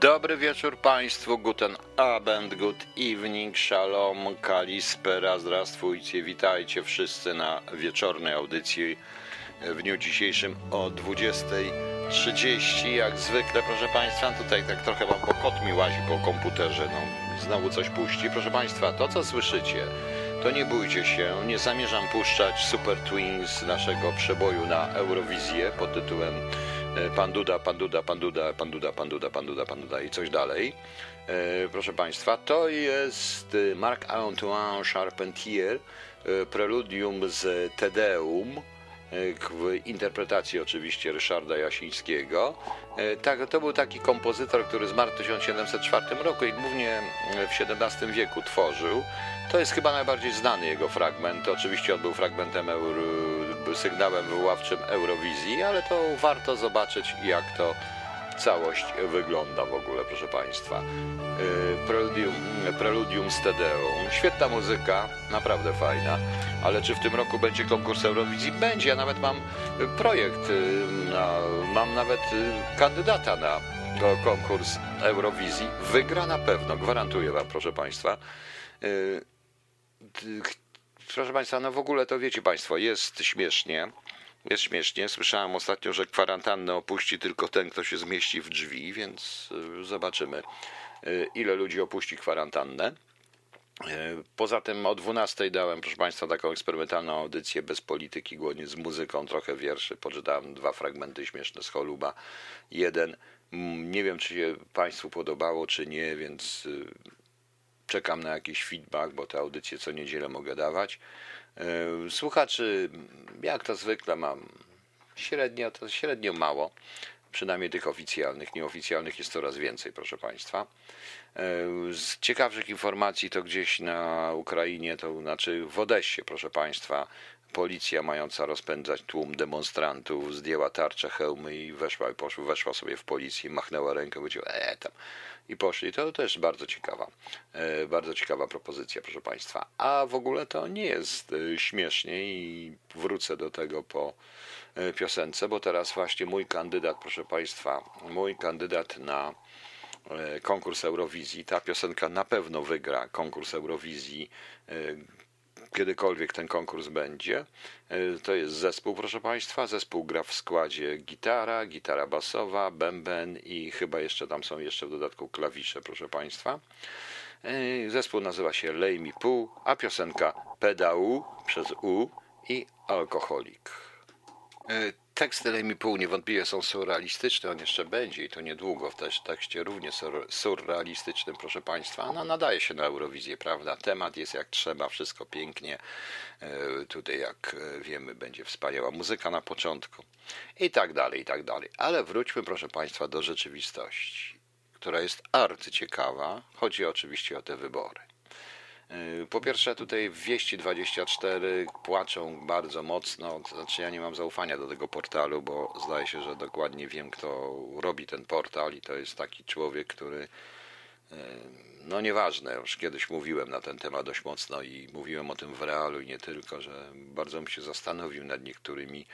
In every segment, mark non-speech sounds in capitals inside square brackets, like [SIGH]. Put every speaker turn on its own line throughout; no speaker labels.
Dobry wieczór Państwu, guten Abend, good evening, shalom, kalispera, zdrastwujcie, witajcie wszyscy na wieczornej audycji w dniu dzisiejszym o 20.30. Jak zwykle, proszę Państwa, tutaj tak trochę bo kot mi łazi po komputerze, no znowu coś puści. Proszę Państwa, to co słyszycie, to nie bójcie się, nie zamierzam puszczać Super Twins naszego przeboju na Eurowizję pod tytułem pan Duda, pan Duda, pan Duda, pan Duda, pan Duda, pan Duda, pan Duda i coś dalej. E, proszę Państwa, to jest Marc-Antoine Charpentier, e, preludium z Tedeum, w interpretacji oczywiście Ryszarda Jasińskiego. Tak, to był taki kompozytor, który zmarł w 1704 roku i głównie w XVII wieku tworzył. To jest chyba najbardziej znany jego fragment. Oczywiście on był fragmentem Euro sygnałem wywoławczym Eurowizji, ale to warto zobaczyć, jak to całość wygląda w ogóle, proszę Państwa. Y, preludium, Preludium z Tedeum. Świetna muzyka, naprawdę fajna. Ale czy w tym roku będzie konkurs Eurowizji? Będzie. Ja nawet mam projekt, y, mam nawet y, kandydata na konkurs Eurowizji. Wygra na pewno, gwarantuję Wam, proszę Państwa proszę Państwa, no w ogóle to wiecie Państwo, jest śmiesznie. Jest śmiesznie. Słyszałem ostatnio, że kwarantannę opuści tylko ten, kto się zmieści w drzwi, więc y, zobaczymy, y, ile ludzi opuści kwarantannę. Y, poza tym o 12 dałem, proszę Państwa, taką eksperymentalną audycję bez polityki, głównie z muzyką, trochę wierszy. Poczytałem dwa fragmenty śmieszne z Holuba. Jeden, mm, nie wiem, czy się Państwu podobało, czy nie, więc czekam na jakiś feedback, bo te audycje co niedzielę mogę dawać. E, słuchaczy, jak to zwykle mam średnio, to średnio mało, przynajmniej tych oficjalnych, nieoficjalnych jest coraz więcej, proszę Państwa. E, z ciekawszych informacji to gdzieś na Ukrainie, to znaczy w Odessie, proszę Państwa, policja mająca rozpędzać tłum demonstrantów zdjęła tarczę, hełmy i weszła, i poszła, weszła sobie w policję, machnęła ręką, powiedziała, e tam, i poszli. To też bardzo ciekawa, e, bardzo ciekawa propozycja, proszę Państwa. A w ogóle to nie jest e, śmiesznie i wrócę do tego po e, piosence, bo teraz właśnie mój kandydat, proszę Państwa, mój kandydat na konkurs Eurowizji. Ta piosenka na pewno wygra konkurs Eurowizji kiedykolwiek ten konkurs będzie. E, to jest zespół, proszę Państwa. Zespół gra w składzie gitara, gitara basowa, bęben i chyba jeszcze tam są jeszcze w dodatku klawisze, proszę Państwa. E, zespół nazywa się Lej mi pół, a piosenka Pedału przez U i Alkoholik. Teksty Lemi Pół niewątpliwie są surrealistyczne, on jeszcze będzie i to niedługo w też tekście również surrealistycznym, proszę Państwa. No, nadaje się na Eurowizję, prawda? Temat jest jak trzeba, wszystko pięknie. E, tutaj, jak e, wiemy, będzie wspaniała muzyka na początku i tak dalej, i tak dalej. Ale wróćmy, proszę Państwa, do rzeczywistości, która jest arcyciekawa. Chodzi oczywiście o te wybory. Y, po pierwsze, tutaj wieści 24 płaczą bardzo mocno. To znaczy, ja nie mam zaufania do tego portalu, bo zdaje się, że dokładnie wiem, kto robi ten portal, i to jest taki człowiek, który. Y, no nieważne, już kiedyś mówiłem na ten temat dość mocno i mówiłem o tym w realu i nie tylko, że bardzo bym się zastanowił nad niektórymi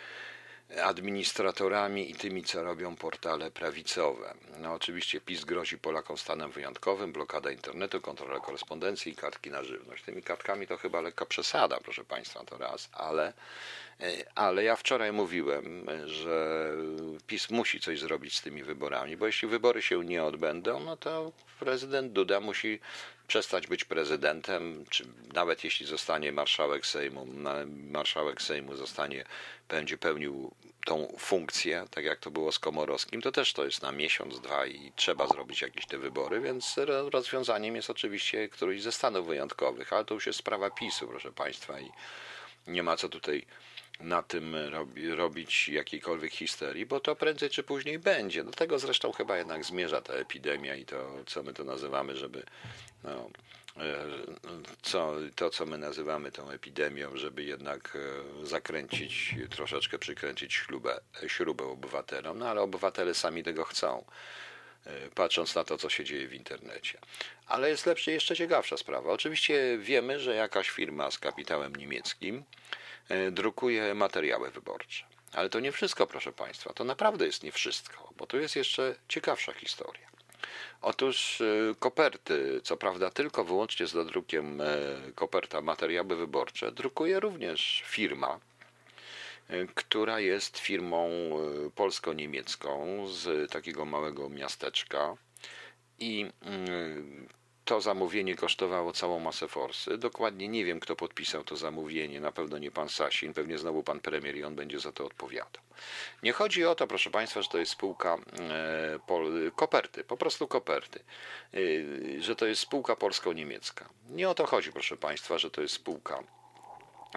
administratorami i tymi, co robią portale prawicowe. No oczywiście PiS grozi Polakom stanem wyjątkowym, blokada internetu, kontrola korespondencji i kartki na żywność. Tymi kartkami to chyba lekka przesada, proszę Państwa, to raz, ale, ale ja wczoraj mówiłem, że PiS musi coś zrobić z tymi wyborami, bo jeśli wybory się nie odbędą, no to prezydent Duda musi przestać być prezydentem, czy nawet jeśli zostanie marszałek Sejmu, marszałek Sejmu zostanie, będzie pełnił tą funkcję, tak jak to było z Komorowskim, to też to jest na miesiąc, dwa i trzeba zrobić jakieś te wybory, więc rozwiązaniem jest oczywiście któryś ze stanów wyjątkowych, ale to już jest sprawa PiSu, proszę Państwa, i nie ma co tutaj na tym robi, robić jakiejkolwiek histerii, bo to prędzej czy później będzie. Do tego zresztą chyba jednak zmierza ta epidemia i to, co my to nazywamy, żeby no, e, co, to, co my nazywamy tą epidemią, żeby jednak e, zakręcić, troszeczkę przykręcić śrubę, śrubę obywatelom, no ale obywatele sami tego chcą, e, patrząc na to, co się dzieje w internecie. Ale jest lepsza, jeszcze ciekawsza sprawa. Oczywiście wiemy, że jakaś firma z kapitałem niemieckim drukuje materiały wyborcze. Ale to nie wszystko, proszę Państwa. To naprawdę jest nie wszystko, bo tu jest jeszcze ciekawsza historia. Otóż y, koperty, co prawda tylko wyłącznie z dodrukiem e, koperta materiały wyborcze, drukuje również firma, e, która jest firmą e, polsko-niemiecką z takiego małego miasteczka i mm, to zamówienie kosztowało całą masę forsy. Dokładnie nie wiem, kto podpisał to zamówienie. Na pewno nie pan Sasin, pewnie znowu pan premier i on będzie za to odpowiadał. Nie chodzi o to, proszę państwa, że to jest spółka e, pol, koperty, po prostu koperty, e, że to jest spółka polsko-niemiecka. Nie o to chodzi, proszę państwa, że to jest spółka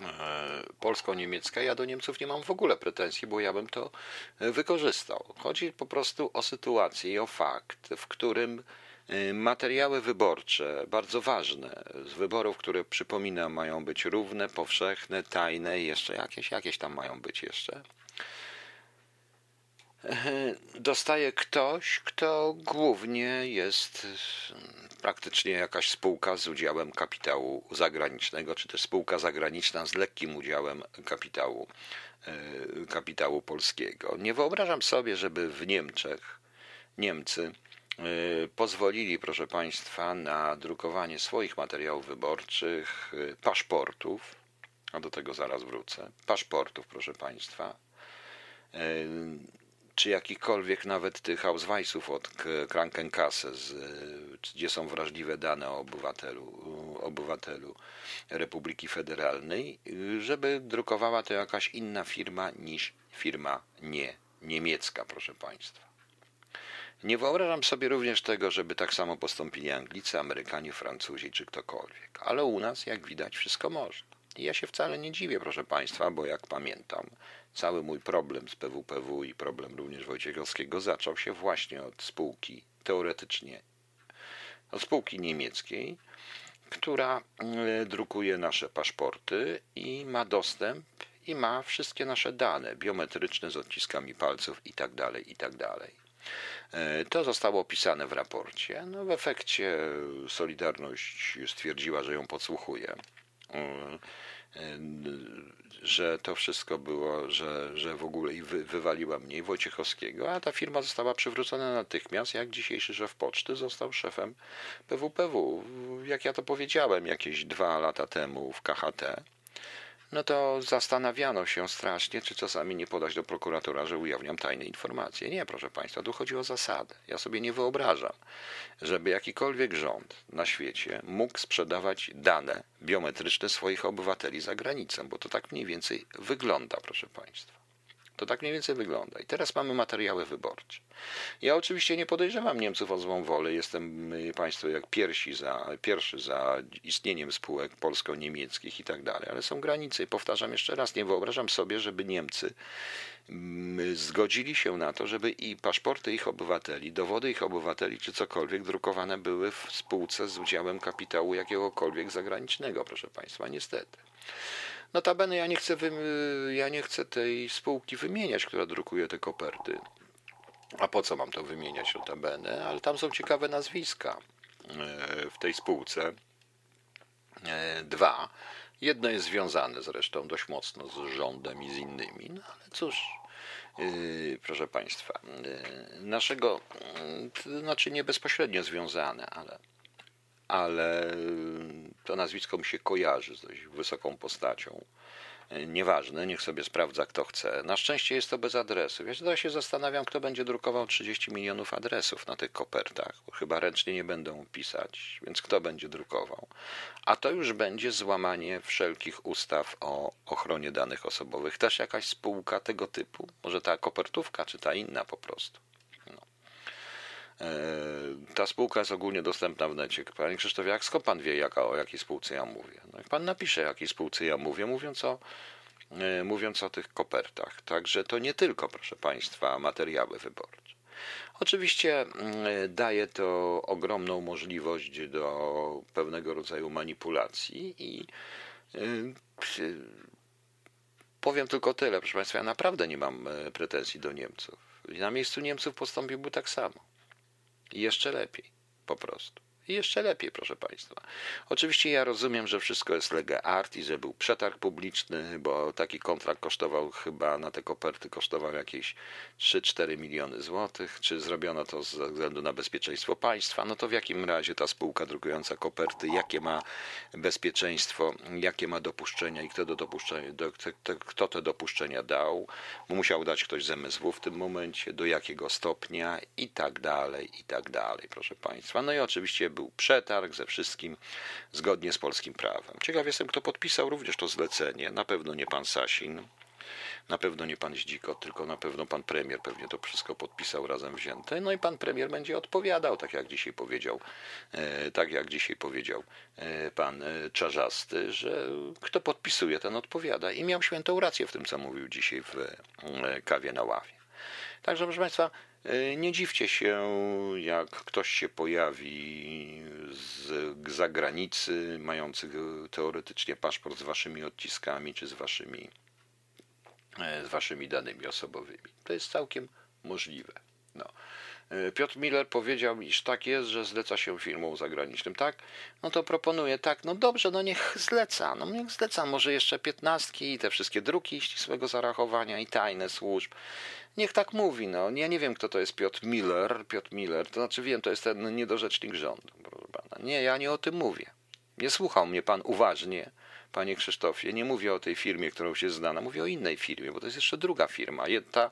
e, polsko-niemiecka. Ja do Niemców nie mam w ogóle pretensji, bo ja bym to wykorzystał. Chodzi po prostu o sytuację i o fakt, w którym materiały wyborcze, bardzo ważne, z wyborów, które przypominam, mają być równe, powszechne, tajne i jeszcze jakieś, jakieś tam mają być jeszcze. Y, dostaje ktoś, kto głównie jest y, praktycznie jakaś spółka z udziałem kapitału zagranicznego, czy też spółka zagraniczna z lekkim udziałem kapitału, kapitału polskiego. Nie wyobrażam sobie, żeby w Niemczech Niemcy Y, pozwolili, proszę Państwa, na drukowanie swoich materiałów wyborczych, y, paszportów, a do tego zaraz wrócę, paszportów, proszę Państwa, y, czy jakichkolwiek nawet tych Ausweisów od Krankenkasse, gdzie są wrażliwe dane o obywatelu, obywatelu Republiki Federalnej, żeby drukowała to jakaś inna firma niż firma nie niemiecka, proszę Państwa. Nie wyobrażam sobie również tego, żeby tak samo postąpili Anglicy, Amerykanie, Francuzi czy ktokolwiek. Ale u nas, jak widać, wszystko można. I ja się wcale nie dziwię, proszę Państwa, bo jak pamiętam, cały mój problem z PWPW i problem również Wojciechowskiego zaczął się właśnie od spółki, teoretycznie od spółki niemieckiej, która e, drukuje nasze paszporty i ma dostęp i ma wszystkie nasze dane biometryczne z odciskami palców i tak E, to zostało opisane w raporcie. No, w efekcie Solidarność stwierdziła, że ją podsłuchuje. E, e, że to wszystko było, że, że w ogóle i wy, wywaliła mnie Wojciechowskiego, a ta firma została przywrócona natychmiast, jak dzisiejszy szef poczty został szefem PWPW. Jak ja to powiedziałem jakieś dwa lata temu w KHT, no to zastanawiano się strasznie, czy czasami nie podać do prokuratora, że ujawniam tajne informacje. Nie, proszę Państwa, tu chodzi o zasadę. Ja sobie nie wyobrażam, żeby jakikolwiek rząd na świecie mógł sprzedawać dane biometryczne swoich obywateli za granicą, bo to tak mniej więcej wygląda, proszę Państwa. To tak mniej więcej wygląda. I teraz mamy materiały wyborcze. Ja oczywiście nie podejrzewam Niemców o złą wolę. Jestem y, państwo jak pierwsi za, pierwszy za istnieniem spółek polsko-niemieckich i tak dalej, ale są granice. I powtarzam jeszcze raz, nie wyobrażam sobie, żeby Niemcy mm, zgodzili się na to, żeby i paszporty ich obywateli, dowody ich obywateli czy cokolwiek drukowane były w spółce z udziałem kapitału jakiegokolwiek zagranicznego, proszę Państwa, niestety. Notabene ja nie chcę, ja nie chcę tej spółki wymieniać, która drukuje te koperty. A po co mam to wymieniać notabene? Ale tam są ciekawe nazwiska e, w tej spółce. E, dwa. Jedno jest związane zresztą dość mocno z rządem i z innymi, no ale cóż, e, proszę Państwa, naszego, to znaczy nie bezpośrednio związane, ale ale to nazwisko mi się kojarzy z dość wysoką postacią. Nieważne, niech sobie sprawdza kto chce. Na szczęście jest to bez adresu. Wiesz, ja się zastanawiam, kto będzie drukował 30 milionów adresów na tych kopertach. Chyba ręcznie nie będą pisać, więc kto będzie drukował? A to już będzie złamanie wszelkich ustaw o ochronie danych osobowych. Też jakaś spółka tego typu? Może ta kopertówka, czy ta inna po prostu? E, ta spółka jest ogólnie dostępna w necie. Panie Krzysztofie, jak skąd pan wie, jaka, o jakiej spółce ja mówię? No pan napisze, o jakiej spółce ja mówię, mówiąc o, e, mówiąc o tych kopertach. Także to nie tylko, proszę państwa, materiały wyborcze. Oczywiście mm, daje to ogromną możliwość do pewnego rodzaju manipulacji i e, powiem tylko tyle, proszę Państwa, ja naprawdę nie mam pretensji do Niemców. Na miejscu Niemców postąpiłby tak samo. Jeszcze lepiej, po prostu. I jeszcze lepiej, proszę Państwa. Oczywiście ja rozumiem, że wszystko jest lega art i że był przetarg publiczny, bo taki kontrakt kosztował chyba na te koperty kosztował jakieś 3-4 miliony złotych. Czy zrobiono to ze względu na bezpieczeństwo państwa? No to w jakim razie ta spółka drukująca koperty, jakie ma bezpieczeństwo, jakie ma dopuszczenia i kto, do dopuszczenia, do, kto, kto te dopuszczenia dał? Musiał dać ktoś z MSW w tym momencie, do jakiego stopnia i tak dalej, i tak dalej, proszę Państwa. No i oczywiście był przetarg ze wszystkim zgodnie z polskim prawem. Ciekaw jestem, kto podpisał również to zlecenie. Na pewno nie pan Sasin, na pewno nie pan Zdziko, tylko na pewno pan premier pewnie to wszystko podpisał razem wzięte. No i pan premier będzie odpowiadał, tak jak dzisiaj powiedział, e, tak jak dzisiaj powiedział e, pan e, Czarzasty, że kto podpisuje, ten odpowiada. I miał świętą rację w tym, co mówił dzisiaj w kawie na ławie. Także proszę Państwa, nie dziwcie się, jak ktoś się pojawi z zagranicy, mający teoretycznie paszport z waszymi odciskami czy z waszymi, e, z waszymi danymi osobowymi. To jest całkiem możliwe. No. Piotr Miller powiedział, iż tak jest, że zleca się firmom zagranicznym, tak? No to proponuję, tak, no dobrze, no niech zleca, no niech zleca, może jeszcze piętnastki i te wszystkie druki ścisłego zarachowania i tajne służb. Niech tak mówi, no. Ja nie wiem, kto to jest Piotr Miller. Piotr Miller, to znaczy wiem, to jest ten niedorzecznik rządu, proszę pana. Nie, ja nie o tym mówię. Nie słuchał mnie pan uważnie, panie Krzysztofie. Nie mówię o tej firmie, którą się znana, mówię o innej firmie, bo to jest jeszcze druga firma. Ta,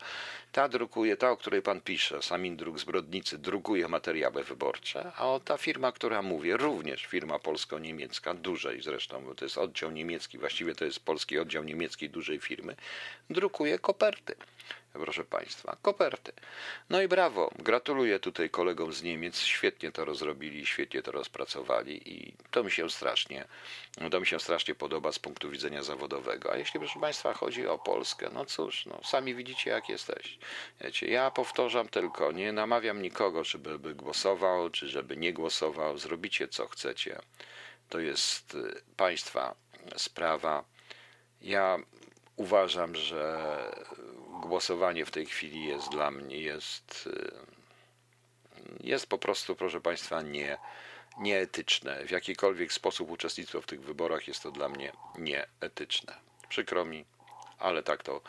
ta drukuje, ta, o której pan pisze, Samin Druk z Brodnicy, drukuje materiały wyborcze, a ta firma, która mówię, również firma polsko-niemiecka, dużej zresztą, bo to jest oddział niemiecki, właściwie to jest polski oddział niemieckiej dużej firmy, drukuje koperty proszę Państwa, koperty. No i brawo, gratuluję tutaj kolegom z Niemiec, świetnie to rozrobili, świetnie to rozpracowali i to mi się strasznie, to mi się strasznie podoba z punktu widzenia zawodowego. A jeśli, proszę Państwa, chodzi o Polskę, no cóż, no, sami widzicie, jak jesteś. Wiecie, ja powtarzam tylko, nie namawiam nikogo, żeby by głosował, czy żeby nie głosował, zrobicie co chcecie. To jest y, Państwa sprawa. Ja uważam, że głosowanie w tej chwili jest dla mnie jest, y, jest po prostu, proszę Państwa, nie, nieetyczne. W jakikolwiek sposób uczestnictwo w tych wyborach jest to dla mnie nieetyczne. Przykro mi, ale tak to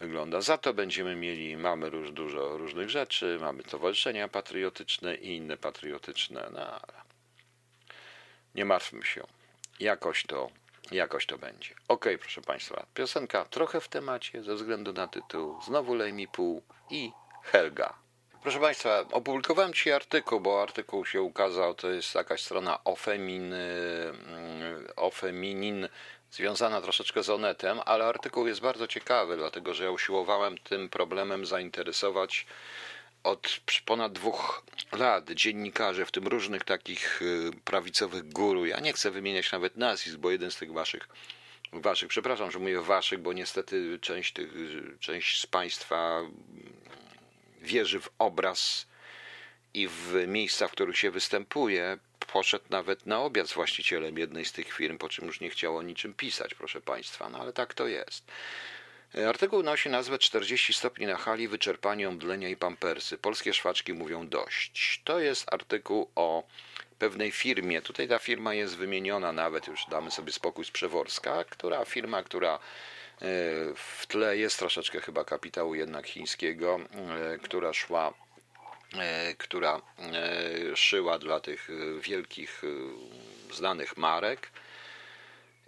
wygląda. Za to będziemy mieli, mamy już dużo różnych rzeczy, mamy towarzyszenia patriotyczne i inne patriotyczne, no ale nie martwmy się. Jakoś to Jakoś to będzie. Ok, proszę Państwa, piosenka trochę w temacie ze względu na tytuł Znowu lej mi pół i Helga. Proszę Państwa, opublikowałem dzisiaj artykuł, bo artykuł się ukazał, to jest jakaś strona Ofemin, mm, Ofeminin związana troszeczkę z Onetem, ale artykuł jest bardzo ciekawy, dlatego że ja usiłowałem tym problemem zainteresować od ponad dwóch lat dziennikarze, w tym różnych takich y, prawicowych guru, ja nie chcę wymieniać nawet nazwisk, bo jeden z tych waszych, waszych, przepraszam, że mówię waszych, bo niestety część, tych, część z państwa wierzy w obraz i w miejsca, w których się występuje, poszedł nawet na obiad z właścicielem jednej z tych firm, po czym już nie chciał o niczym pisać, proszę państwa, no ale tak to jest. Artykuł nosi nazwę 40 stopni na hali, wyczerpanie, omdlenia i pampersy. Polskie szwaczki mówią dość. To jest artykuł o pewnej firmie. Tutaj ta firma jest wymieniona nawet, już damy sobie spokój z Przeworska, która firma, która e, w tle jest troszeczkę chyba kapitału jednak chińskiego, e, która szła e, która szyła dla tych wielkich znanych marek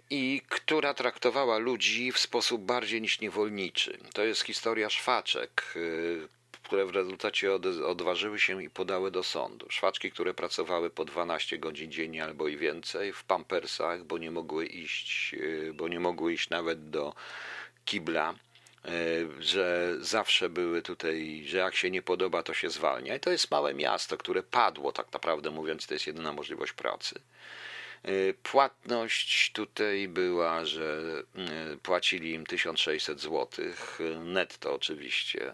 i która traktowała ludzi w sposób bardziej niż niewolniczy. To jest historia szwaczek, które w rezultacie odważyły się i podały do sądu. Szwaczki, które pracowały po 12 godzin dziennie albo i więcej w pampersach, bo nie mogły iść, bo nie mogły iść nawet do kibla że zawsze były tutaj, że jak się nie podoba, to się zwalnia. I to jest małe miasto, które padło, tak naprawdę mówiąc, to jest jedyna możliwość pracy. Y, płatność tutaj była, że y, płacili im 1600 zł, netto oczywiście.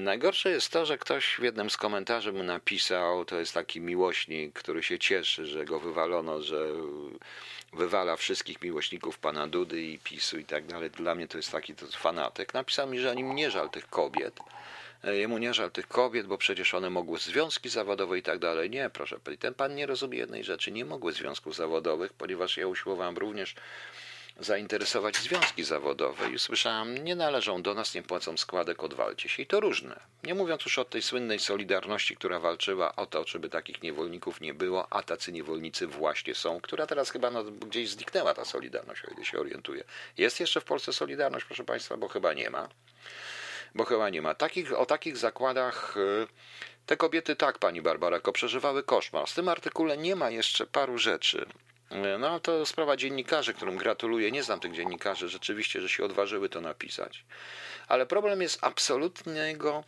Najgorsze jest to, że ktoś w jednym z komentarzy mu napisał, to jest taki miłośnik, który się cieszy, że go wywalono, że wywala wszystkich miłośników pana Dudy i PiSu i tak dalej. Dla mnie to jest taki to fanatyk. Napisał mi, że nim nie żal tych kobiet, e, jemu nie żal tych kobiet, bo przecież one mogły związki zawodowe i tak dalej. Nie, proszę, ten pan nie rozumie jednej rzeczy, nie mogły związków zawodowych, ponieważ ja usiłowałem również zainteresować związki zawodowe i słyszałem, nie należą do nas, nie płacą składek, odwalcie się. I to różne. Nie mówiąc już o tej słynnej Solidarności, która walczyła o to, żeby takich niewolników nie było, a tacy niewolnicy właśnie są, która teraz chyba no, gdzieś zniknęła ta Solidarność, o ile się orientuję. Jest jeszcze w Polsce Solidarność, proszę Państwa, bo chyba nie ma. Bo chyba nie ma. Takich, o takich zakładach y, te kobiety tak, pani Barbarako, przeżywały koszmar. W tym artykule nie ma jeszcze paru rzeczy, no to sprawa dziennikarzy, którym gratuluję. Nie znam tych dziennikarzy rzeczywiście, że się odważyły to napisać. Ale problem jest absolutnego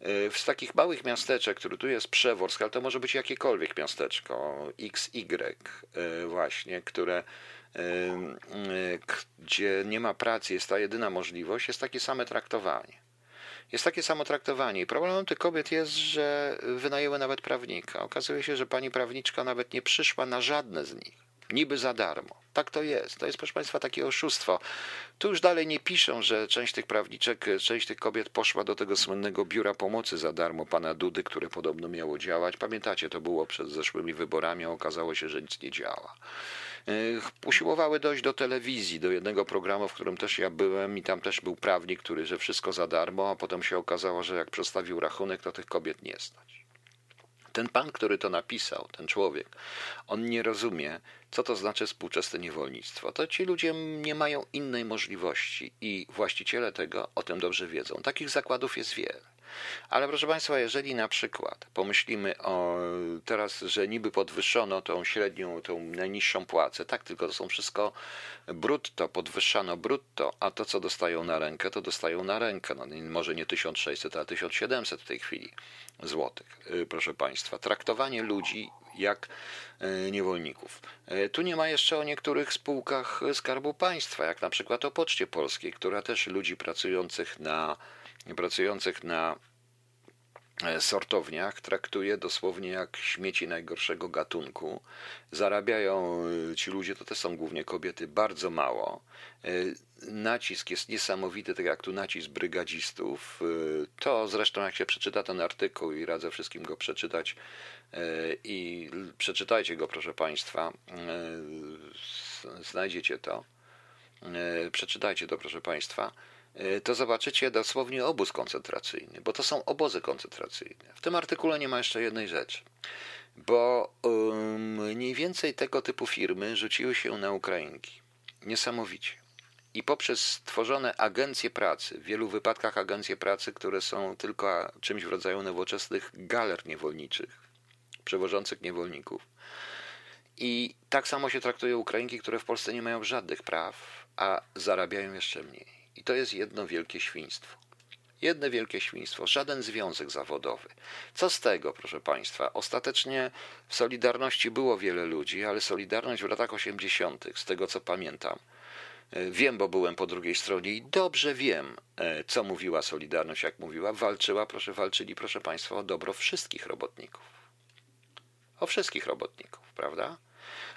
e, w takich małych miasteczek, który tu jest Przeworsk, ale to może być jakiekolwiek miasteczko, XY właśnie, które gdzie nie ma pracy, jest ta jedyna możliwość, jest takie same traktowanie. Jest takie samo traktowanie. I problemem tych kobiet jest, że wynajęły nawet prawnika. Okazuje się, że pani prawniczka nawet nie przyszła na żadne z nich niby za darmo. Tak to jest. To jest, proszę Państwa, takie oszustwo. Tu już dalej nie piszą, że część tych prawniczek, część tych kobiet poszła do tego słynnego biura pomocy za darmo pana Dudy, które podobno miało działać. Pamiętacie, to było przed zeszłymi wyborami, a okazało się, że nic nie działa. Usiłowały dojść do telewizji, do jednego programu, w którym też ja byłem i tam też był prawnik, który, że wszystko za darmo, a potem się okazało, że jak przedstawił rachunek, to tych kobiet nie stać. Ten pan, który to napisał, ten człowiek, on nie rozumie, co to znaczy współczesne niewolnictwo. To ci ludzie nie mają innej możliwości i właściciele tego o tym dobrze wiedzą. Takich zakładów jest wiele. Ale proszę Państwa, jeżeli na przykład pomyślimy o teraz, że niby podwyższono tą średnią, tą najniższą płacę, tak, tylko to są wszystko brutto, podwyższano brutto, a to, co dostają na rękę, to dostają na rękę. No, może nie 1600, a 1700 w tej chwili złotych, y, proszę Państwa. Traktowanie ludzi jak y, niewolników. Y, tu nie ma jeszcze o niektórych spółkach Skarbu Państwa, jak na przykład o Poczcie Polskiej, która też ludzi pracujących na pracujących na e, sortowniach traktuje dosłownie jak śmieci najgorszego gatunku. Zarabiają e, ci ludzie, to też są głównie kobiety, bardzo mało. E, nacisk jest niesamowity, tak jak tu nacisk brygadzistów. To zresztą, jak się przeczyta ten artykuł i radzę wszystkim go przeczytać i przeczytajcie go, proszę Państwa, znajdziecie to. Przeczytajcie to, proszę Państwa to zobaczycie dosłownie obóz koncentracyjny, bo to są obozy koncentracyjne. W tym artykule nie ma jeszcze jednej rzeczy, bo mniej więcej tego typu firmy rzuciły się na Ukrainki. Niesamowicie. I poprzez stworzone agencje pracy, w wielu wypadkach agencje pracy, które są tylko czymś w rodzaju nowoczesnych galer niewolniczych, przewożących niewolników. I tak samo się traktuje Ukrainki, które w Polsce nie mają żadnych praw, a zarabiają jeszcze mniej. I to jest jedno wielkie świństwo. Jedno wielkie świństwo, żaden związek zawodowy. Co z tego, proszę Państwa? Ostatecznie w Solidarności było wiele ludzi, ale Solidarność w latach 80., z tego co pamiętam, e, wiem, bo byłem po drugiej stronie i dobrze wiem, e, co mówiła Solidarność, jak mówiła. Walczyła, proszę, walczyli, proszę Państwa, o dobro wszystkich robotników. O wszystkich robotników, prawda?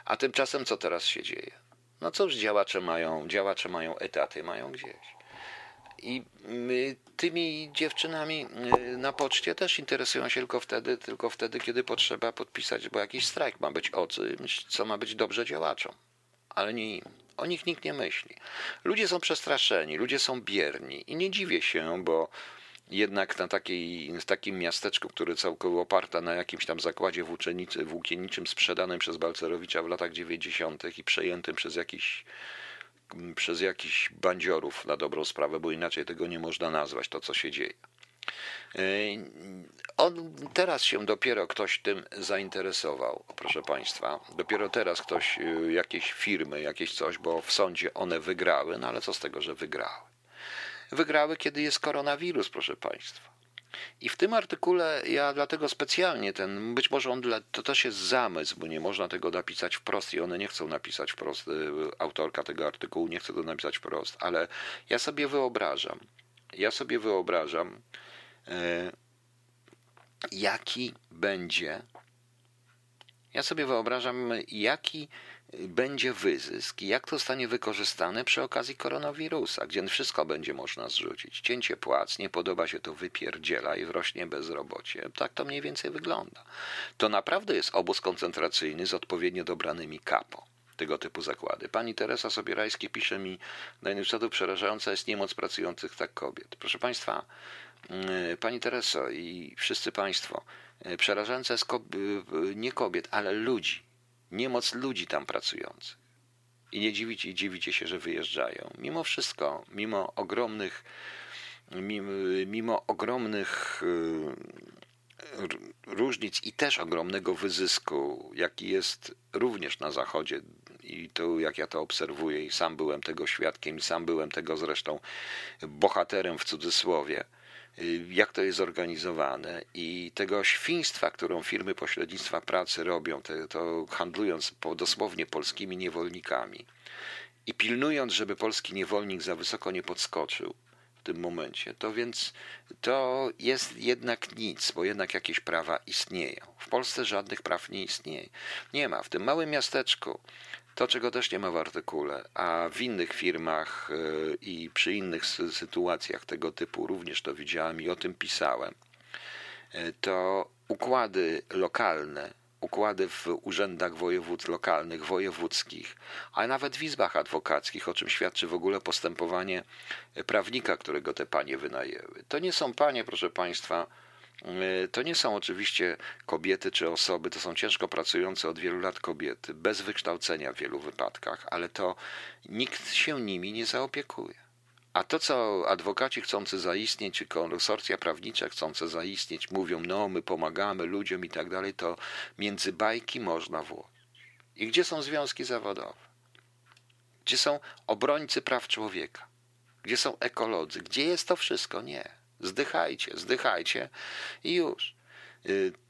A tymczasem co teraz się dzieje? No cóż, działacze mają, działacze mają etaty, mają gdzieś. I tymi dziewczynami y, na poczcie też interesują się tylko wtedy, tylko wtedy, kiedy potrzeba podpisać, bo jakiś strajk ma być o czymś, co ma być dobrze działaczom, ale nie im. O nich nikt nie myśli. Ludzie są przestraszeni, ludzie są bierni i nie dziwię się, bo jednak na takiej, takim miasteczku, które całkowicie oparta na jakimś tam zakładzie włókienniczym sprzedanym przez Balcerowicza w latach 90. i przejętym przez jakiś przez jakichś bandziorów na dobrą sprawę, bo inaczej tego nie można nazwać, to co się dzieje. E, on teraz się dopiero ktoś tym zainteresował, proszę Państwa. Dopiero teraz ktoś, e, jakieś firmy, jakieś coś, bo w sądzie one wygrały, no ale co z tego, że wygrały? Wygrały, kiedy jest koronawirus, proszę Państwa. I w tym artykule ja dlatego specjalnie ten, być może on dla, to też jest zamysł, bo nie można tego napisać wprost i one nie chcą napisać wprost, y, autorka tego artykułu nie chce to napisać wprost, ale ja sobie wyobrażam, ja sobie wyobrażam, e, jaki będzie Ja sobie wyobrażam, jaki będzie wyzysk i jak to zostanie wykorzystane przy okazji koronawirusa, gdzie wszystko będzie można zrzucić. Cięcie płac, nie podoba się to wypierdziela i wrośnie bezrobocie. Tak to mniej więcej wygląda. To naprawdę jest obóz koncentracyjny z odpowiednio dobranymi kapo tego typu zakłady. Pani Teresa Sobierajski pisze mi na Instytutu przerażająca jest niemoc pracujących tak kobiet. Proszę Państwa, mm, Pani Tereso i wszyscy Państwo, e, przerażająca jest nie kobiet, ale ludzi niemoc ludzi tam pracujących. I nie dziwicie, dziwicie się, że wyjeżdżają. Mimo wszystko, mimo ogromnych, mimo, mimo ogromnych y, różnic i też ogromnego wyzysku, jaki jest również na Zachodzie, i to jak ja to obserwuję, i sam byłem tego świadkiem, i sam byłem tego zresztą bohaterem w cudzysłowie jak to jest zorganizowane i tego świństwa, którą firmy pośrednictwa pracy robią, to, to handlując po, dosłownie polskimi niewolnikami i pilnując, żeby polski niewolnik za wysoko nie podskoczył w tym momencie, to więc to jest jednak nic, bo jednak jakieś prawa istnieją. W Polsce żadnych praw nie istnieje. Nie ma. W tym małym miasteczku to, czego też nie ma w artykule, a w innych firmach y, i przy innych sytuacjach tego typu również to widziałem i o tym pisałem, y, to układy lokalne, układy w urzędach województw lokalnych, wojewódzkich, a nawet w izbach adwokackich, o czym świadczy w ogóle postępowanie prawnika, którego te panie wynajęły. To nie są panie, proszę państwa, to nie są oczywiście kobiety czy osoby, to są ciężko pracujące od wielu lat kobiety, bez wykształcenia w wielu wypadkach, ale to nikt się nimi nie zaopiekuje. A to, co adwokaci chcący zaistnieć, czy konsorcja prawnicze chcące zaistnieć, mówią, no my pomagamy ludziom i tak dalej, to między bajki można włożyć. I gdzie są związki zawodowe? Gdzie są obrońcy praw człowieka? Gdzie są ekolodzy? Gdzie jest to wszystko? Nie. Zdychajcie, zdychajcie i już.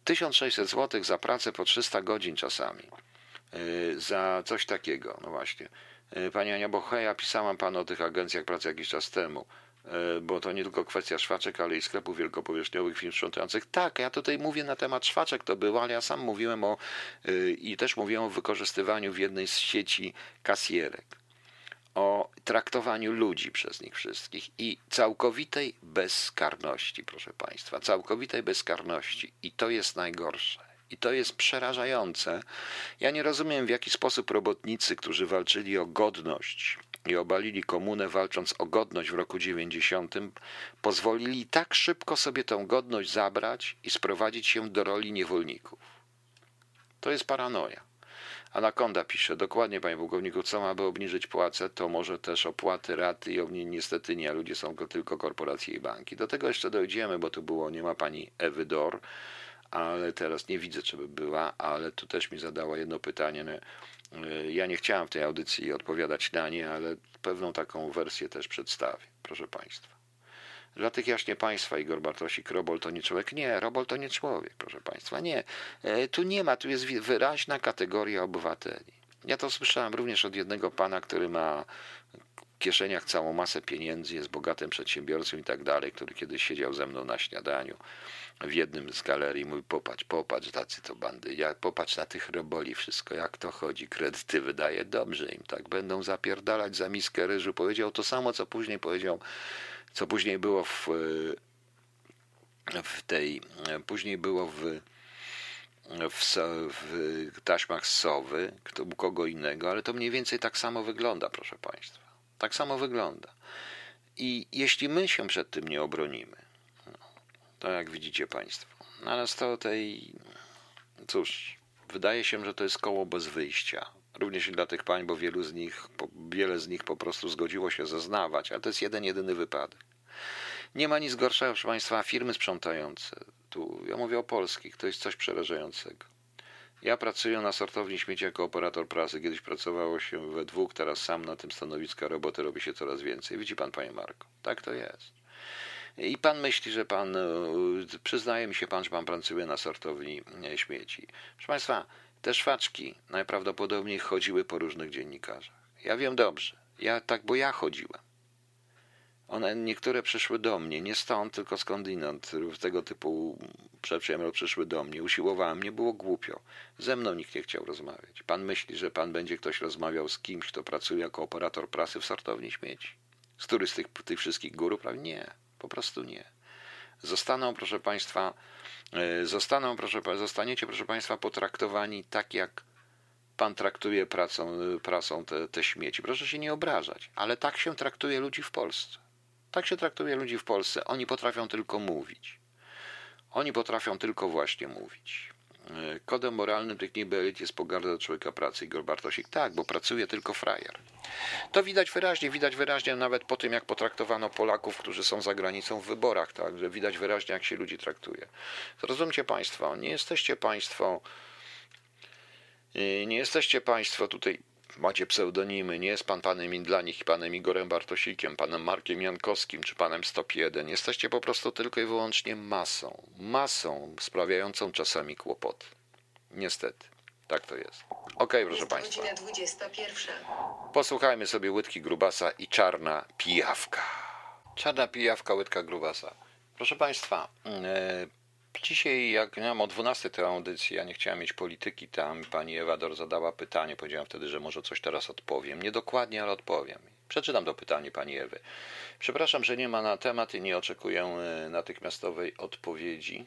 1600 y, zł za pracę po 300 godzin czasami. Y, za coś takiego, no właśnie. Y, pani Ania Bocheja, pisałam panu o tych agencjach pracy jakiś czas temu, bo to nie tylko kwestia szwaczek, ale i sklepów wielkopowierzchniowych firm sprzątających. Tak, ja tutaj mówię na temat szwaczek, to było, ale ja sam mówiłem o i też mówiłem o wykorzystywaniu w jednej z sieci kasjerek o traktowaniu ludzi przez nich wszystkich i całkowitej bezkarności, proszę Państwa, całkowitej bezkarności. I to jest najgorsze. I to jest przerażające. Ja nie rozumiem, w jaki sposób robotnicy, którzy walczyli o godność i obalili komunę, walcząc o godność w roku 90, pozwolili tak szybko sobie tę godność zabrać i sprowadzić się do roli niewolników. To jest paranoja. Anakonda pisze, dokładnie panie pułkowniku, co ma by obniżyć płace, to może też opłaty, raty i oni niestety nie, ludzie są tylko korporacje i banki. Do tego jeszcze dojdziemy, bo tu było, nie ma pani Ewy Dor, ale teraz nie widzę, czy by była, ale tu też mi zadała jedno pytanie. No, y, ja nie chciałem w tej audycji odpowiadać na nie, ale pewną taką wersję też przedstawię, proszę państwa. Dla tych jaśnie państwa Igor Bartosik, Robol to nie człowiek. Nie, Robol to nie człowiek, proszę państwa. Nie, e, tu nie ma, tu jest wyraźna kategoria obywateli. Ja to słyszałem również od jednego pana, który ma w kieszeniach całą masę pieniędzy, jest bogatym przedsiębiorcą i tak dalej, który kiedyś siedział ze mną na śniadaniu w jednym z galerii mówi, popatrz, popatrz, tacy to bandy, ja, popatrz na tych roboli wszystko, jak to chodzi, kredyty wydaje, dobrze im, tak, będą zapierdalać za miskę ryżu, powiedział to samo, co później powiedział co później było w, w tej, później było w, w, w taśmach sowy, kto, kogo innego, ale to mniej więcej tak samo wygląda, proszę Państwa. Tak samo wygląda. I jeśli my się przed tym nie obronimy, to jak widzicie Państwo, ale z to tej, cóż, wydaje się, że to jest koło bez wyjścia. Również i dla tych pań, bo wielu z nich, wiele z nich po prostu zgodziło się zeznawać, ale to jest jeden, jedyny wypadek. Nie ma nic gorszego, proszę Państwa, firmy sprzątające. Tu ja mówię o polskich, to jest coś przerażającego. Ja pracuję na sortowni śmieci jako operator prasy. Kiedyś pracowało się we dwóch, teraz sam na tym stanowiska roboty robi się coraz więcej. Widzi pan, panie Marko, tak to jest. I pan myśli, że pan, e, przyznaje mi się pan, że pan pracuje na sortowni e, śmieci. Proszę państwa, te szwaczki najprawdopodobniej chodziły po różnych dziennikarzach. Ja wiem dobrze. Ja tak, bo ja chodziłem. One niektóre przyszły do mnie, nie stąd, tylko skądinąd. Tego typu przedsiębiorstwa przyszły do mnie. Usiłowałem, nie było głupio. Ze mną nikt nie chciał rozmawiać. Pan myśli, że pan będzie ktoś rozmawiał z kimś, kto pracuje jako operator prasy w sortowni śmieci? Z których z tych, tych wszystkich górów? Nie, po prostu nie. Zostaną, proszę państwa, e, zostaną, proszę, zostaniecie, proszę państwa, potraktowani tak, jak pan traktuje pracą, prasą te, te śmieci. Proszę się nie obrażać, ale tak się traktuje ludzi w Polsce. Tak się traktuje ludzi w Polsce. Oni potrafią tylko mówić. Oni potrafią tylko właśnie mówić. E, kodem moralnym tych niby jest pogarda do człowieka pracy. Igor Bartosik, tak, bo pracuje tylko frajer. To widać wyraźnie, widać wyraźnie nawet po tym, jak potraktowano Polaków, którzy są za granicą w wyborach, tak, że widać wyraźnie, jak się ludzi traktuje. Zrozumcie Państwo, nie jesteście Państwo, e, nie jesteście Państwo tutaj macie pseudonimy, nie jest pan panem dla nich i panem Igorem Bartosikiem, panem Markiem Jankowskim czy panem Stop 1. Jesteście po prostu tylko i wyłącznie masą. Masą sprawiającą czasami kłopoty. Niestety. Tak to jest. Okej, okay, proszę jest Państwa. Godzina 21. Posłuchajmy sobie łydki grubasa i czarna pijawka. Czarna pijawka, łydka grubasa. Proszę Państwa, e, Dzisiaj, jak miałem o 12 tę audycję, ja nie chciałem mieć polityki tam, pani Ewador zadała pytanie, powiedziałem wtedy, że może coś teraz odpowiem. Nie dokładnie, ale odpowiem. Przeczytam to pytanie pani Ewy. Przepraszam, że nie ma na temat i nie oczekuję e, natychmiastowej odpowiedzi.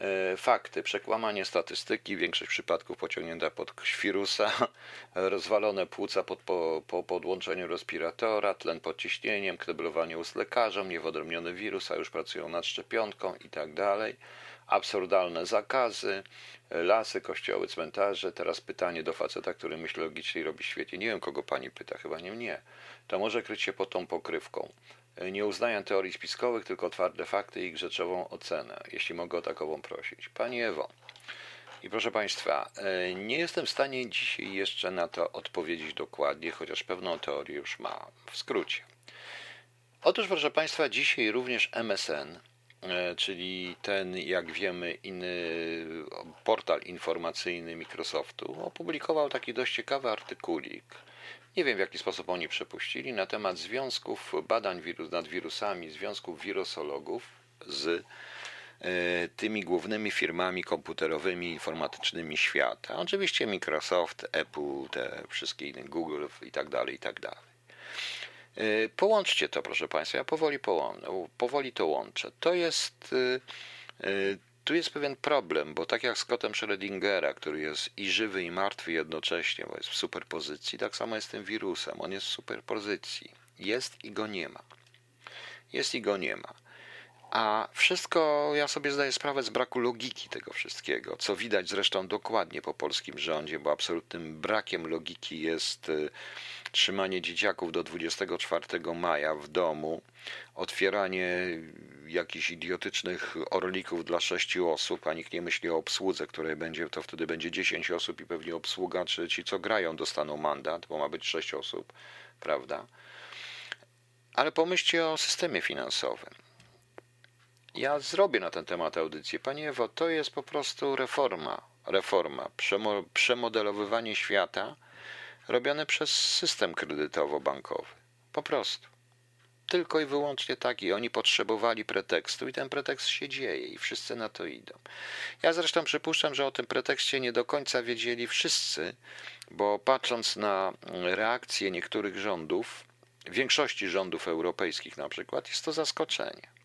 E, fakty, przekłamanie statystyki, większość przypadków pociągnięta pod wirusa, [LAUGHS] rozwalone płuca pod, po, po podłączeniu respiratora, tlen pod ciśnieniem, kneblowanie ust lekarzom, niewodromiony wirus, a już pracują nad szczepionką tak dalej. Absurdalne zakazy, lasy, kościoły, cmentarze. Teraz pytanie do faceta, który myśli logicznie i robi świetnie. Nie wiem, kogo pani pyta, chyba nie mnie. To może kryć się pod tą pokrywką. Nie uznaję teorii spiskowych, tylko twarde fakty i ich rzeczową ocenę, jeśli mogę o takową prosić. Pani Ewo, i proszę Państwa, e, nie jestem w stanie dzisiaj jeszcze na to odpowiedzieć dokładnie, chociaż pewną teorię już mam. W skrócie. Otóż, proszę Państwa, dzisiaj również MSN E, czyli ten, jak wiemy, inny portal informacyjny Microsoftu opublikował taki dość ciekawy artykulik. Nie wiem, w jaki sposób oni przepuścili na temat związków badań wirus, nad wirusami, związków wirusologów z e, tymi głównymi firmami komputerowymi, informatycznymi świata. Oczywiście Microsoft, Apple, te wszystkie inne, Google i tak dalej, i tak dalej. Y, połączcie to, proszę Państwa. Ja powoli, połą- powoli to łączę. To jest. Tu jest pewien problem, bo tak jak z kotem Schrödingera, który jest i żywy, i martwy jednocześnie, bo jest w superpozycji, tak samo jest z tym wirusem. On jest w superpozycji. Jest i go nie ma. Jest i go nie ma. A wszystko, ja sobie zdaję sprawę z braku logiki tego wszystkiego, co widać zresztą dokładnie po polskim rządzie, bo absolutnym brakiem logiki jest y, trzymanie dzieciaków do 24 maja w domu, otwieranie jakichś idiotycznych orlików dla sześciu osób, a nikt nie myśli o obsłudze, której będzie, to wtedy będzie 10 osób i pewnie obsługa, czy ci, co grają, dostaną mandat, bo ma być 6 osób, prawda? Ale pomyślcie o systemie finansowym ja zrobię na ten temat audycję. Panie Ewo, to jest po prostu reforma. Reforma, przemo, przemodelowywanie świata robione przez system kredytowo-bankowy. Po prostu. Tylko i wyłącznie taki. Oni potrzebowali pretekstu i ten pretekst się dzieje i wszyscy na to idą. Ja zresztą przypuszczam, że o tym pretekście nie do końca wiedzieli wszyscy, bo patrząc na reakcje niektórych rządów, większości rządów europejskich na przykład, jest to zaskoczenie.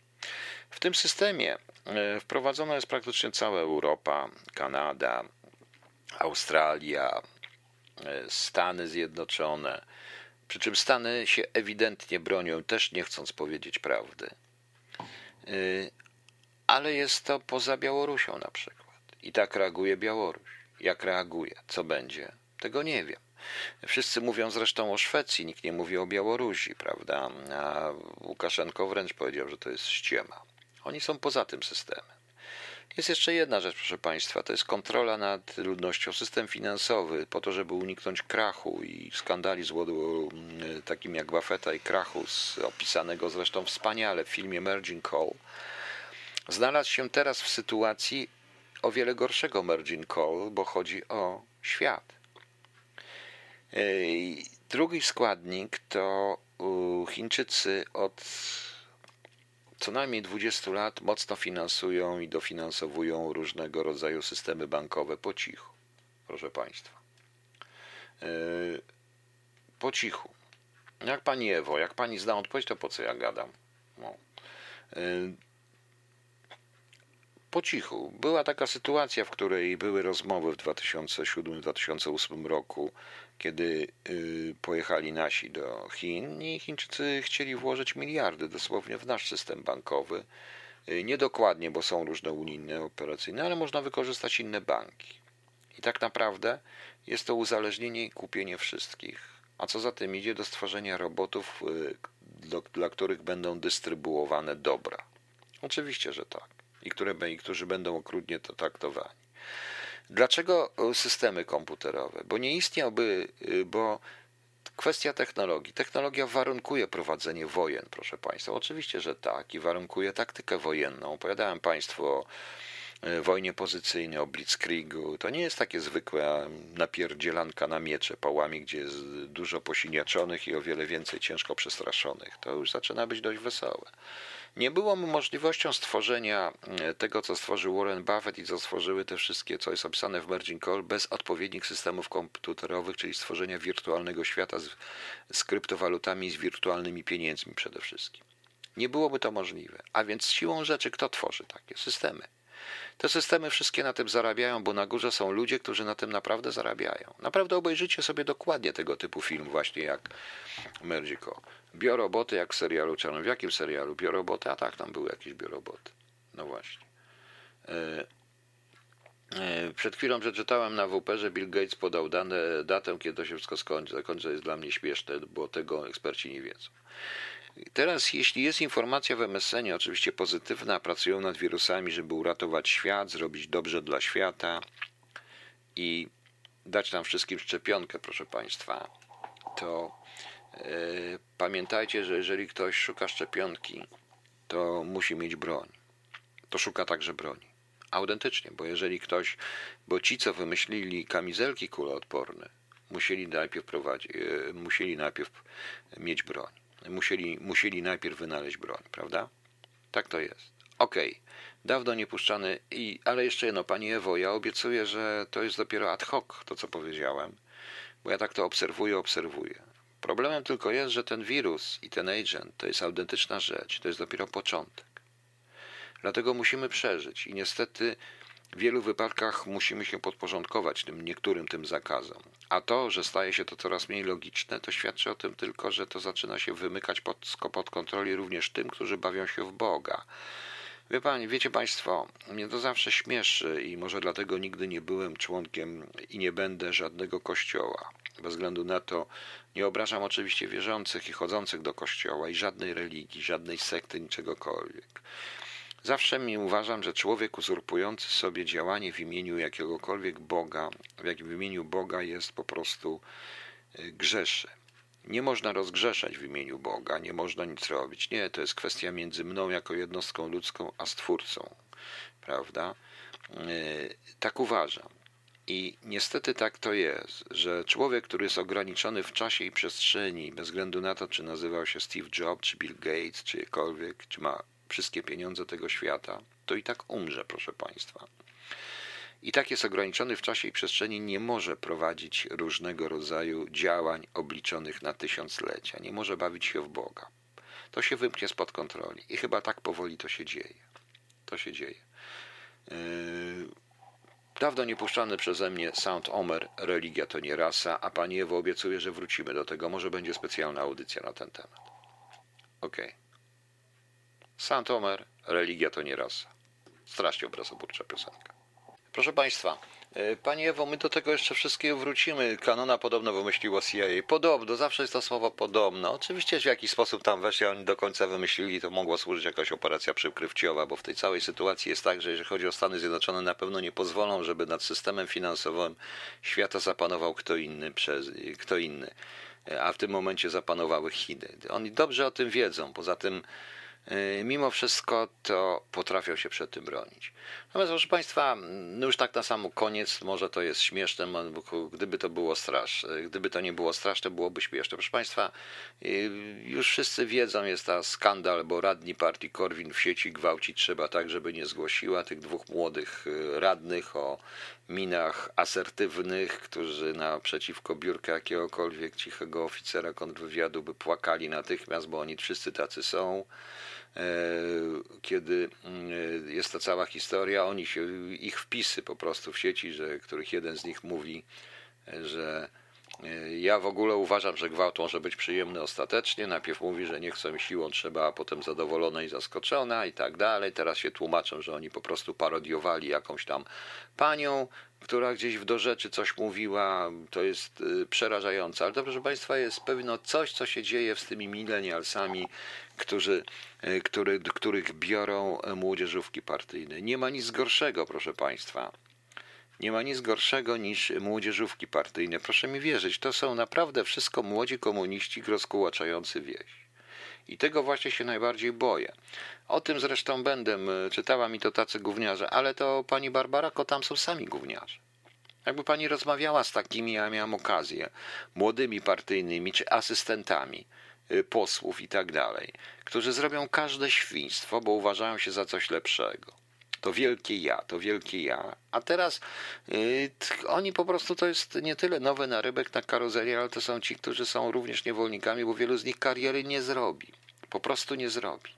W tym systemie e, wprowadzona jest praktycznie cała Europa, Kanada, Australia, e, Stany Zjednoczone. Przy czym Stany się ewidentnie bronią, też nie chcąc powiedzieć prawdy. E, ale jest to poza Białorusią na przykład. I tak reaguje Białoruś. Jak reaguje? Co będzie? Tego nie wiem. Wszyscy mówią zresztą o Szwecji, nikt nie mówi o Białorusi, prawda? A Łukaszenko wręcz powiedział, że to jest ściema. Oni są poza tym systemem. Jest jeszcze jedna rzecz, proszę Państwa, to jest kontrola nad ludnością, system finansowy, po to, żeby uniknąć krachu i skandali z mm, takim jak Buffetta i krachu, opisanego zresztą wspaniale w filmie Merging Call, znalazł się teraz w sytuacji o wiele gorszego Merging Call, bo chodzi o świat. Drugi składnik to Chińczycy od co najmniej 20 lat mocno finansują i dofinansowują różnego rodzaju systemy bankowe po cichu, proszę Państwa. Po cichu. Jak Pani Ewo, jak Pani zna odpowiedź, to po co ja gadam? No. Po cichu. Była taka sytuacja, w której były rozmowy w 2007-2008 roku, kiedy y, pojechali nasi do Chin i Chińczycy chcieli włożyć miliardy dosłownie w nasz system bankowy. Y, niedokładnie, bo są różne unijne operacyjne, ale można wykorzystać inne banki. I tak naprawdę jest to uzależnienie i kupienie wszystkich. A co za tym idzie do stworzenia robotów, y, dla których będą dystrybuowane dobra. Oczywiście, że tak. I, które, i którzy będą okrutnie to traktowani. Dlaczego e, systemy komputerowe? Bo nie istniałby, e, bo kwestia technologii. Technologia warunkuje prowadzenie wojen, proszę Państwa. Oczywiście, że tak, i warunkuje taktykę wojenną. Opowiadałem Państwu o wojnie pozycyjnej, o blitzkriegu. To nie jest takie zwykłe napierdzielanka na miecze pałami, gdzie jest dużo posiniaczonych i o wiele więcej ciężko przestraszonych. To już zaczyna być dość wesołe. Nie było możliwością stworzenia e, tego, co stworzył Warren Buffett i co stworzyły te wszystkie, co jest opisane w Merging Call, bez odpowiednich systemów komputerowych, czyli stworzenia wirtualnego świata z, z kryptowalutami i z wirtualnymi pieniędzmi przede wszystkim. Nie byłoby to możliwe. A więc siłą rzeczy kto tworzy takie systemy? Te systemy wszystkie na tym zarabiają, bo na górze są ludzie, którzy na tym naprawdę zarabiają. Naprawdę obejrzyjcie sobie dokładnie tego typu film, właśnie jak Mergiko. Bioroboty jak w serialu Czarno. W jakim serialu? Bioroboty? A tak, tam były jakieś bioroboty. No właśnie. E, e, przed chwilą przeczytałem na WP, że Bill Gates podał dane, datę, kiedy to się wszystko skończy. Zakończy jest dla mnie śmieszne, bo tego eksperci nie wiedzą. Teraz, jeśli jest informacja w MSN, oczywiście pozytywna, pracują nad wirusami, żeby uratować świat, zrobić dobrze dla świata i dać nam wszystkim szczepionkę, proszę Państwa, to yy, pamiętajcie, że jeżeli ktoś szuka szczepionki, to musi mieć broń. To szuka także broni. Autentycznie, bo jeżeli ktoś, bo ci, co wymyślili kamizelki kuloodporne, musieli najpierw prowadzić, yy, musieli najpierw mieć broń musieli, musieli najpierw wynaleźć broń, prawda? Tak to jest. Okej, okay. dawno niepuszczany, i, ale jeszcze jedno, Pani Ewo, ja obiecuję, że to jest dopiero ad hoc, to co powiedziałem, bo ja tak to obserwuję, obserwuję. Problemem tylko jest, że ten wirus i ten agent to jest autentyczna rzecz, to jest dopiero początek. Dlatego musimy przeżyć i niestety w wielu wypadkach musimy się podporządkować tym niektórym tym zakazom. A to, że staje się to coraz mniej logiczne, to świadczy o tym tylko, że to zaczyna się wymykać pod, pod kontroli również tym, którzy bawią się w Boga. Wie pani, wiecie Państwo, mnie to zawsze śmieszy i może dlatego nigdy nie byłem członkiem i nie będę żadnego kościoła. Bez względu na to nie obrażam oczywiście wierzących i chodzących do kościoła i żadnej religii, żadnej sekty, niczegokolwiek. Zawsze mi uważam, że człowiek uzurpujący sobie działanie w imieniu jakiegokolwiek Boga, w imieniu Boga jest po prostu y, grzeszy. Nie można rozgrzeszać w imieniu Boga, nie można nic robić. Nie, to jest kwestia między mną jako jednostką ludzką a Stwórcą. Prawda? Y, tak uważam. I niestety tak to jest, że człowiek, który jest ograniczony w czasie i przestrzeni, bez względu na to, czy nazywał się Steve Jobs, czy Bill Gates, czy czy ma wszystkie pieniądze tego świata, to i tak umrze, proszę Państwa. I tak jest ograniczony w czasie i przestrzeni, nie może prowadzić różnego rodzaju działań obliczonych na tysiąclecia, nie może bawić się w Boga. To się wymknie spod kontroli i chyba tak powoli to się dzieje. To się dzieje. Yy... Dawno niepuszczany przeze mnie Sound Omer, religia to nie rasa, a Pani Ewo obiecuje, że wrócimy do tego. Może będzie specjalna audycja na ten temat. Okej. Okay. Santomer, religia to nie rasa. Strasznie obrazoburcza piosenka. Proszę Państwa, e, Panie Ewo, my do tego jeszcze wszystkiego wrócimy. Kanona podobno wymyśliła CIA. Podobno, zawsze jest to słowo podobno. Oczywiście w jakiś sposób tam weszli, oni do końca wymyślili, to mogła służyć jakaś operacja przykrywciowa, bo w tej całej sytuacji jest tak, że jeżeli chodzi o Stany Zjednoczone, na pewno nie pozwolą, żeby nad systemem finansowym świata zapanował kto inny, przez, kto inny. E, a w tym momencie zapanowały Chiny. Oni dobrze o tym wiedzą. Poza tym mimo wszystko to potrafią się przed tym bronić. Natomiast proszę Państwa, no już tak na sam koniec, może to jest śmieszne, gdyby to było straszne, gdyby to nie było straszne, byłoby śmieszne. Proszę Państwa, y, już wszyscy wiedzą, jest ta skandal, bo radni partii Korwin w sieci gwałcić trzeba tak, żeby nie zgłosiła tych dwóch młodych radnych o minach asertywnych, którzy naprzeciwko biurka jakiegokolwiek cichego oficera kontrwywiadu by płakali natychmiast, bo oni wszyscy tacy są. E, kiedy mm, jest to cała historia, oni się, ich wpisy po prostu w sieci, że, których jeden z nich mówi, że e, ja w ogóle uważam, że gwałt może być przyjemny ostatecznie. Najpierw mówi, że nie chcą siłą trzeba, a potem zadowolona i zaskoczona i tak dalej. Teraz się tłumaczą, że oni po prostu parodiowali jakąś tam panią, która gdzieś w do rzeczy coś mówiła. To jest y, przerażające. Ale to, proszę Państwa, jest pewno coś, co się dzieje z tymi milenialsami, którzy, e, który, których biorą młodzieżówki partyjne. Nie ma nic gorszego, proszę Państwa. Nie ma nic gorszego niż młodzieżówki partyjne. Proszę mi wierzyć, to są naprawdę wszystko młodzi komuniści rozkułaczający wieś. I tego właśnie się najbardziej boję. O tym zresztą będę, czytała mi to tacy gówniarze, ale to pani Barbara tam są sami gówniarze. Jakby pani rozmawiała z takimi, ja miałam okazję, młodymi partyjnymi czy asystentami, Y, posłów i tak dalej, którzy zrobią każde świństwo, bo uważają się za coś lepszego. To wielkie ja, to wielkie ja. A teraz yy, oni po prostu to jest nie tyle nowy narybek na karuzeli, ale to są ci, którzy są również niewolnikami, bo wielu z nich kariery nie zrobi. Po prostu nie zrobi.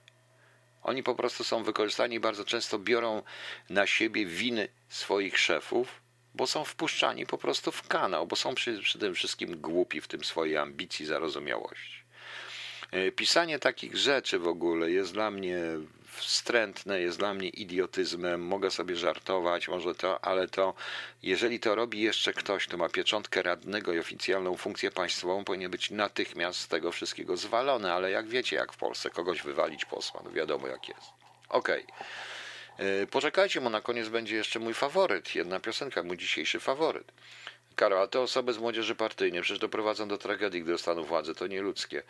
Oni po prostu są wykorzystani i bardzo często biorą na siebie winy swoich szefów, bo są wpuszczani po prostu w kanał, bo są przy, wszystkim głupi w tym swojej ambicji, zarozumiałości. E, pisanie takich rzeczy w ogóle jest dla mnie wstrętne, jest dla mnie idiotyzmem. Mogę sobie żartować, może to, ale to, jeżeli to robi jeszcze ktoś, kto ma pieczątkę radnego i oficjalną funkcję państwową, powinien być natychmiast z tego wszystkiego zwalony. Ale jak wiecie, jak w Polsce kogoś wywalić posła, no wiadomo jak jest. Okej. Okay. E, poczekajcie, bo na koniec będzie jeszcze mój faworyt, jedna piosenka, mój dzisiejszy faworyt. Karo, a te osoby z młodzieży partyjnej przecież doprowadzą do tragedii, gdy dostaną władzę, to nieludzkie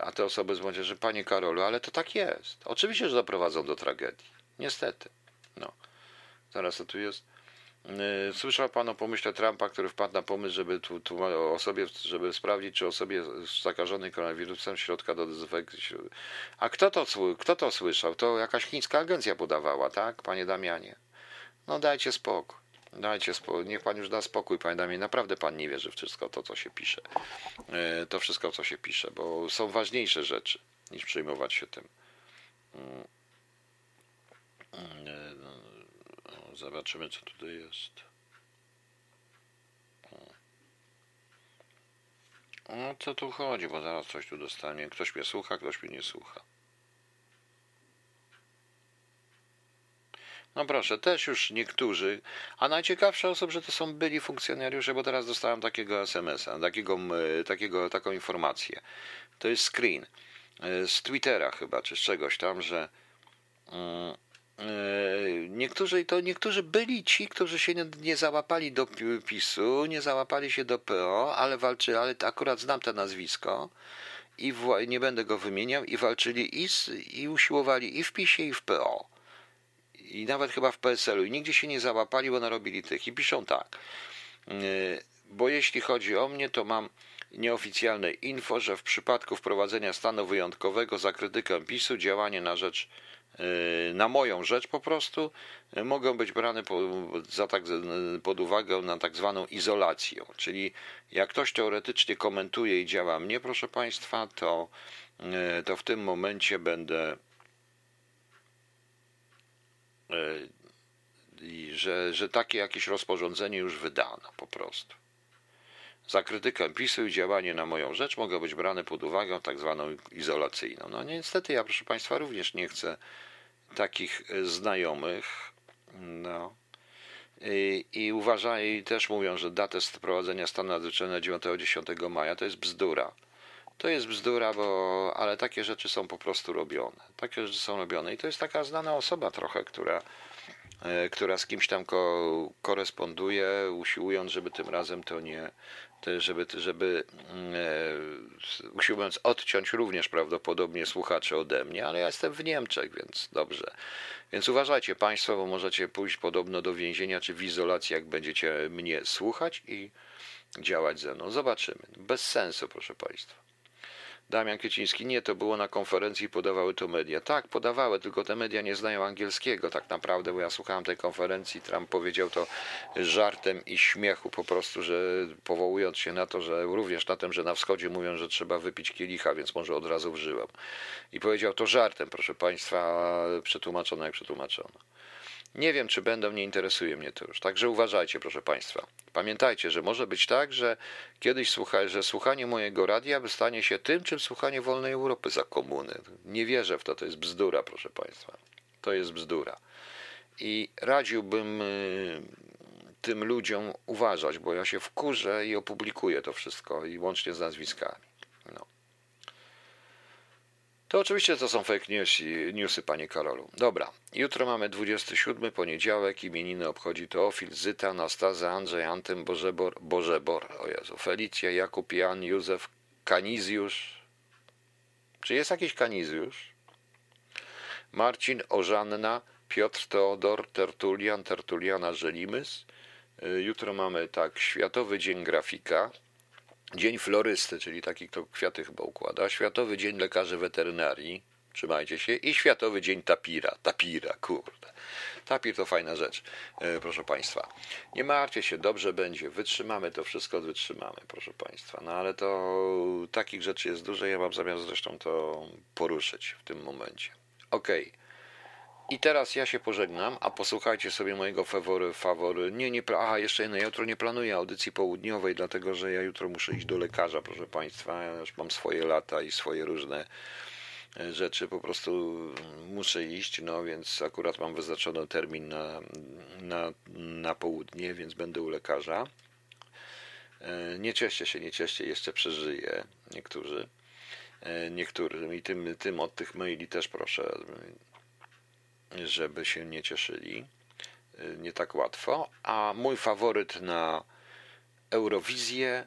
a te osoby z młodzieży, panie Karolu, ale to tak jest. Oczywiście, że doprowadzą do tragedii. Niestety. No. Zaraz to tu jest. Y, słyszał pan o pomyśle Trumpa, który wpadł na pomysł, żeby tu, tu o sobie, żeby sprawdzić, czy osobie zakażonej koronawirusem środka do dezynfekcji. A kto to, kto to słyszał? To jakaś chińska agencja podawała, tak, panie Damianie? No dajcie spokój. Dajcie spokój, niech pan już da spokój, panie Damie. Naprawdę pan nie wierzy w wszystko to, co się pisze. E, to wszystko, co się pisze, bo są ważniejsze rzeczy niż przejmować się tym. Mm. E, no, zobaczymy, co tutaj jest. O co tu chodzi, bo zaraz coś tu dostanie. Ktoś mnie słucha, ktoś mnie nie słucha. No proszę, też już niektórzy, a najciekawsze osoby, że to są byli funkcjonariusze, bo teraz dostałem takiego SMS-a, takiego, takiego, taką informację. To jest screen e, z Twittera chyba, czy z czegoś tam, że mm, e, niektórzy, to niektórzy byli ci, którzy się nie, nie załapali do PiSu, nie załapali się do PO, ale walczyli, ale akurat znam to nazwisko i w, nie będę go wymieniał, i walczyli i, i usiłowali i w PiSie, i w PO i nawet chyba w PSL-u i nigdzie się nie załapali, bo narobili tych i piszą tak. Yy, bo jeśli chodzi o mnie, to mam nieoficjalne info, że w przypadku wprowadzenia stanu wyjątkowego za krytykę PiSu działanie na rzecz yy, na moją rzecz po prostu yy, mogą być brane za tak, pod uwagę na tak zwaną izolację. Czyli jak ktoś teoretycznie komentuje i działa mnie, proszę Państwa, to, to w tym momencie będę i że, że takie jakieś rozporządzenie już wydano po prostu. Za krytykę PiSu i działanie na moją rzecz mogą być brane pod uwagę tak zwaną izolacyjną. No niestety ja, proszę Państwa, również nie chcę takich e, znajomych. No. I, i uważają, i też mówią, że datę wprowadzenia stanu nadzwyczajnego 9-10 maja to jest bzdura. To jest bzdura, bo, ale takie rzeczy są po prostu robione. Takie rzeczy są robione. I to jest taka znana osoba trochę, która e, która z kimś tam ko- koresponduje, usiłując, żeby tym razem to nie, żeby, żeby mm, e, usiłując odciąć również prawdopodobnie słuchacze ode mnie, ale ja jestem w Niemczech, więc dobrze. Więc uważajcie Państwo, bo możecie pójść podobno do więzienia czy w izolacji, jak będziecie mnie słuchać i działać ze mną. Zobaczymy. Bez sensu, proszę Państwa. Damian Kwieciński, nie, to było na konferencji, podawały to media. Tak, podawały, tylko te media nie znają angielskiego tak naprawdę, bo ja słuchałem tej konferencji, Trump powiedział to żartem i śmiechu po prostu, że powołując się na to, że również na tym, że na wschodzie mówią, że trzeba wypić kielicha, więc może od razu wżyłem. I powiedział to żartem, proszę Państwa, przetłumaczono jak przetłumaczono. Nie wiem, czy będą, nie interesuje mnie to już. Także uważajcie, proszę Państwa. Pamiętajcie, że może być tak, że kiedyś słucha, że słuchanie mojego radia stanie się tym, czym słuchanie wolnej Europy za komuny. Nie wierzę w to, to jest bzdura, proszę Państwa. To jest bzdura. I radziłbym y, tym ludziom uważać, bo ja się wkurzę i opublikuję to wszystko, i łącznie z nazwiskami. No. To oczywiście to są fake newsy, newsy, panie Karolu. Dobra, jutro mamy 27 poniedziałek, imieniny obchodzi Teofil, Zyta, Anastaza, Andrzej, Antym, Bożebor, Bożebor, o Jezu, Felicja, Jakub, Jan, Józef, Kanizjusz. Czy jest jakiś Kanizjusz? Marcin, Ożanna, Piotr, Teodor, Tertulian, Tertuliana, Żelimys. Y, Jutro mamy tak, Światowy Dzień Grafika, Dzień Florysty, czyli taki, kto kwiaty chyba układa, Światowy Dzień Lekarzy Weterynarii, trzymajcie się, i Światowy Dzień Tapira, tapira, kurde. Tapir to fajna rzecz, e, proszę Państwa. Nie martwcie się, dobrze będzie, wytrzymamy to wszystko, wytrzymamy, proszę Państwa. No ale to takich rzeczy jest dużo, ja mam zamiar zresztą to poruszyć w tym momencie. Okej. I teraz ja się pożegnam, a posłuchajcie sobie mojego fawory, fawory. Nie, nie, aha, jeszcze jedno, ja jutro nie planuję audycji południowej, dlatego że ja jutro muszę iść do lekarza, proszę Państwa. Ja już mam swoje lata i swoje różne e, rzeczy, po prostu muszę iść, no więc akurat mam wyznaczony termin na, na, na południe, więc będę u lekarza. E, Nie cieszcie się, nie cieszcie, jeszcze przeżyję niektórzy. E, Niektórym i tym, tym od tych maili też proszę żeby się nie cieszyli. Y, Nie tak łatwo. A mój faworyt na Eurowizję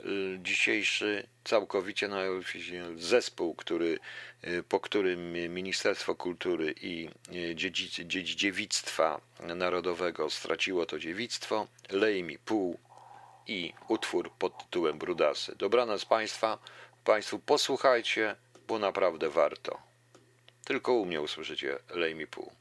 y, dzisiejszy, całkowicie na Eurowizję, zespół, który, y, po którym Ministerstwo Kultury i Dziedzic, Dziedzi- Dziewictwa Narodowego straciło to dziewictwo, Lej mi pół i utwór pod tytułem Brudasy. Dobranoc Państwa. Państwu posłuchajcie, bo naprawdę warto. Tylko u mnie usłyszycie Lej mi pół.